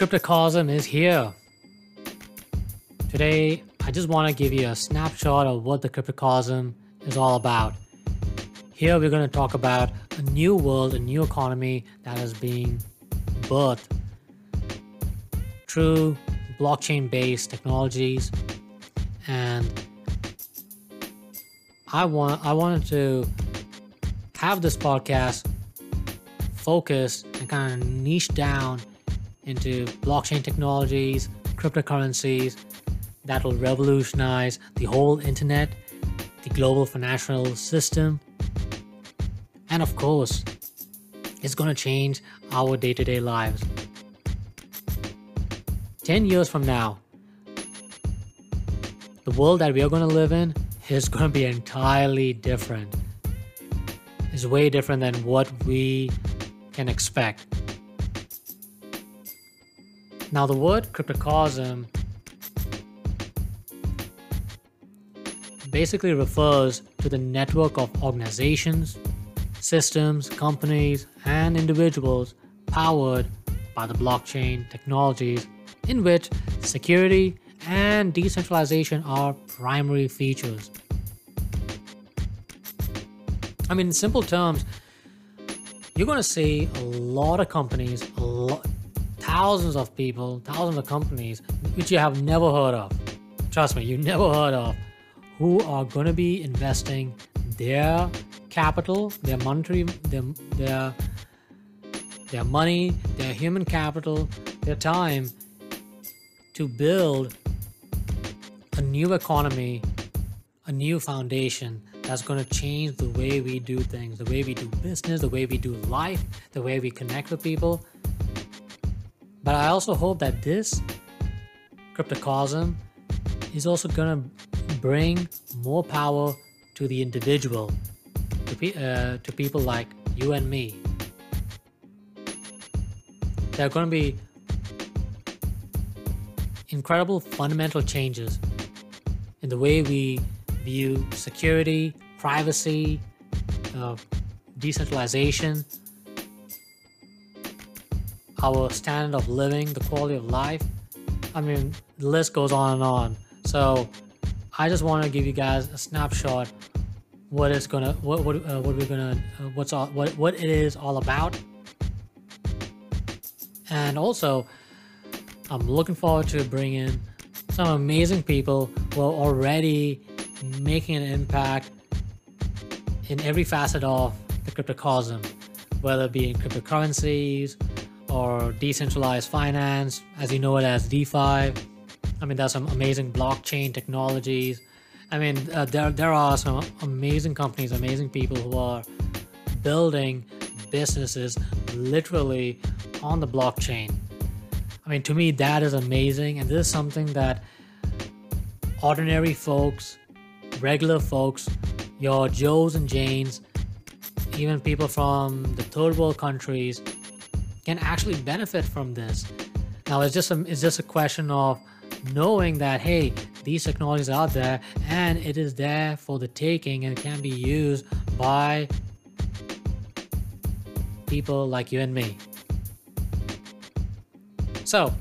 Cryptocosm is here. Today, I just want to give you a snapshot of what the Cryptocosm is all about. Here, we're going to talk about a new world, a new economy that is being birthed through blockchain based technologies. And I want I wanted to have this podcast focus and kind of niche down into blockchain technologies, cryptocurrencies that will revolutionize the whole internet, the global financial system, and of course, it's going to change our day to day lives. 10 years from now, the world that we are going to live in is going to be entirely different. It's way different than what we can expect. Now, the word cryptocosm basically refers to the network of organizations, systems, companies, and individuals powered by the blockchain technologies in which security and decentralization are primary features. I mean, in simple terms, you're going to see a lot of companies, a lot, thousands of people, thousands of companies which you have never heard of. Trust me, you never heard of, who are going to be investing their capital, their monetary, their, their, their money, their human capital, their time to build a new economy, a new foundation that's going to change the way we do things, the way we do business, the way we do life, the way we connect with people. But I also hope that this cryptocosm is also going to bring more power to the individual, to, pe- uh, to people like you and me. There are going to be incredible fundamental changes in the way we view security, privacy, uh, decentralization, our standard of living, the quality of life. I mean, the list goes on and on. So, I just want to give you guys a snapshot what it's gonna, what what uh, what we're gonna, uh, what's all, what what it is all about, and also, I'm looking forward to bringing some amazing people who are already making an impact in every facet of the cryptocosm, whether it be in cryptocurrencies or decentralized finance, as you know it as DeFi. I mean, there's some amazing blockchain technologies. I mean, uh, there there are some amazing companies, amazing people who are building businesses literally on the blockchain. I mean, to me, that is amazing, and this is something that ordinary folks, regular folks, your Joes and Janes, even people from the third world countries can actually benefit from this. Now, it's just a, it's just a question of knowing that hey, these technologies are out there and it is there for the taking and can be used by people like you and me. So,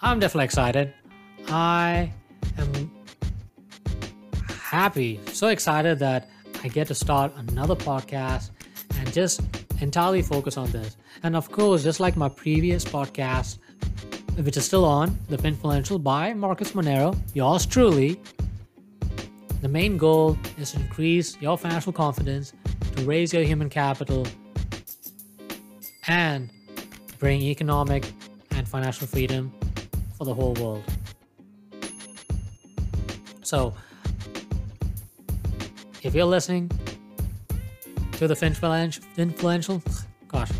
I'm definitely excited. I am happy, so excited that I get to start another podcast and just entirely focus on this. And of course, just like my previous podcast, which is still on, The Finfluential by Marcus Monero, yours truly, the main goal is to increase your financial confidence, to raise your human capital, and bring economic and financial freedom for the whole world. So, if you're listening to the Finfluential, influential, gosh,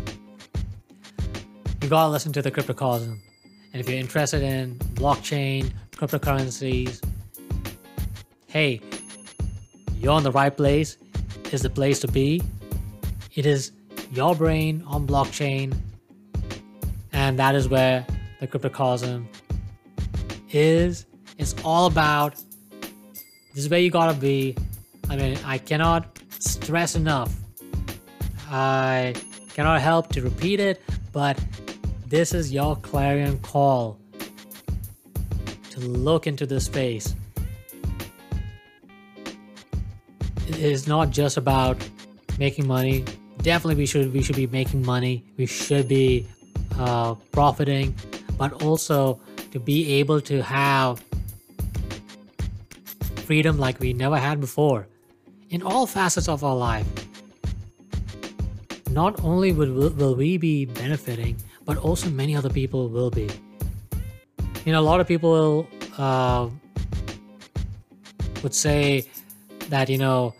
you gotta listen to the Cryptocosm. And if you're interested in blockchain, cryptocurrencies, hey, you're in the right place. Is the place to be. It is your brain on blockchain, and that is where the Cryptocosm is. It's all about. This is where you gotta be. I mean, I cannot stress enough. I cannot help to repeat it, but this is your clarion call to look into this space. It is not just about making money. Definitely, we should we should be making money. We should be uh, profiting, but also to be able to have freedom like we never had before in all facets of our life. Not only will, will we be benefiting, but also many other people will be. You know, a lot of people uh, would say that, you know,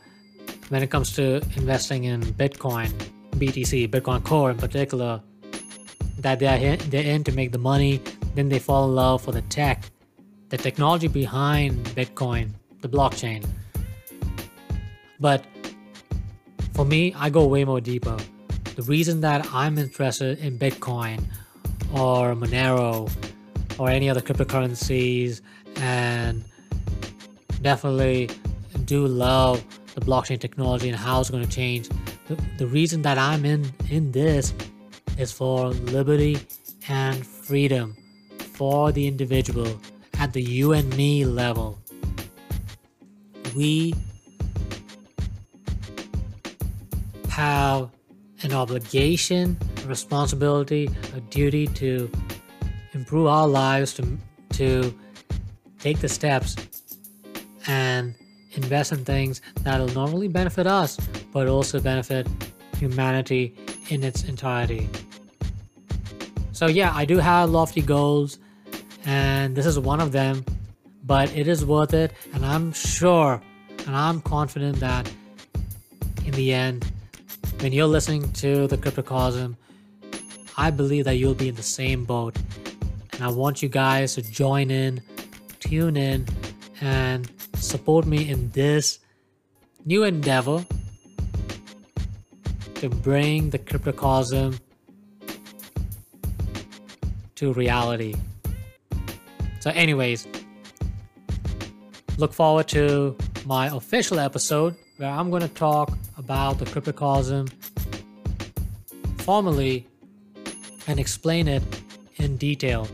when it comes to investing in Bitcoin, BTC, Bitcoin Core in particular, that they're, they're in to make the money, then they fall in love for the tech, the technology behind Bitcoin, the blockchain. But for me, I go way more deeper. The reason that I'm interested in Bitcoin or Monero or any other cryptocurrencies and definitely do love the blockchain technology and how it's going to change. The, the reason that I'm in in this is for liberty and freedom for the individual at the you and me level. We have an obligation, a responsibility, a duty to improve our lives, to, to take the steps and invest in things that'll not only benefit us, but also benefit humanity in its entirety. So, yeah, I do have lofty goals, and this is one of them, but it is worth it, and I'm sure and I'm confident that in the end, when you're listening to the Cryptocosm, I believe that you'll be in the same boat. And I want you guys to join in, tune in, and support me in this new endeavor to bring the Cryptocosm to reality. So, anyways, look forward to my official episode where I'm going to talk about the Cryptocosm formally and explain it in detail.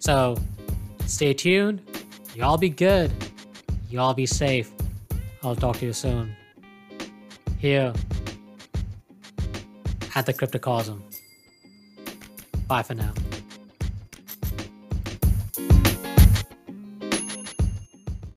So, stay tuned. Y'all be good. Y'all be safe. I'll talk to you soon. Here at the Cryptocosm. Bye for now.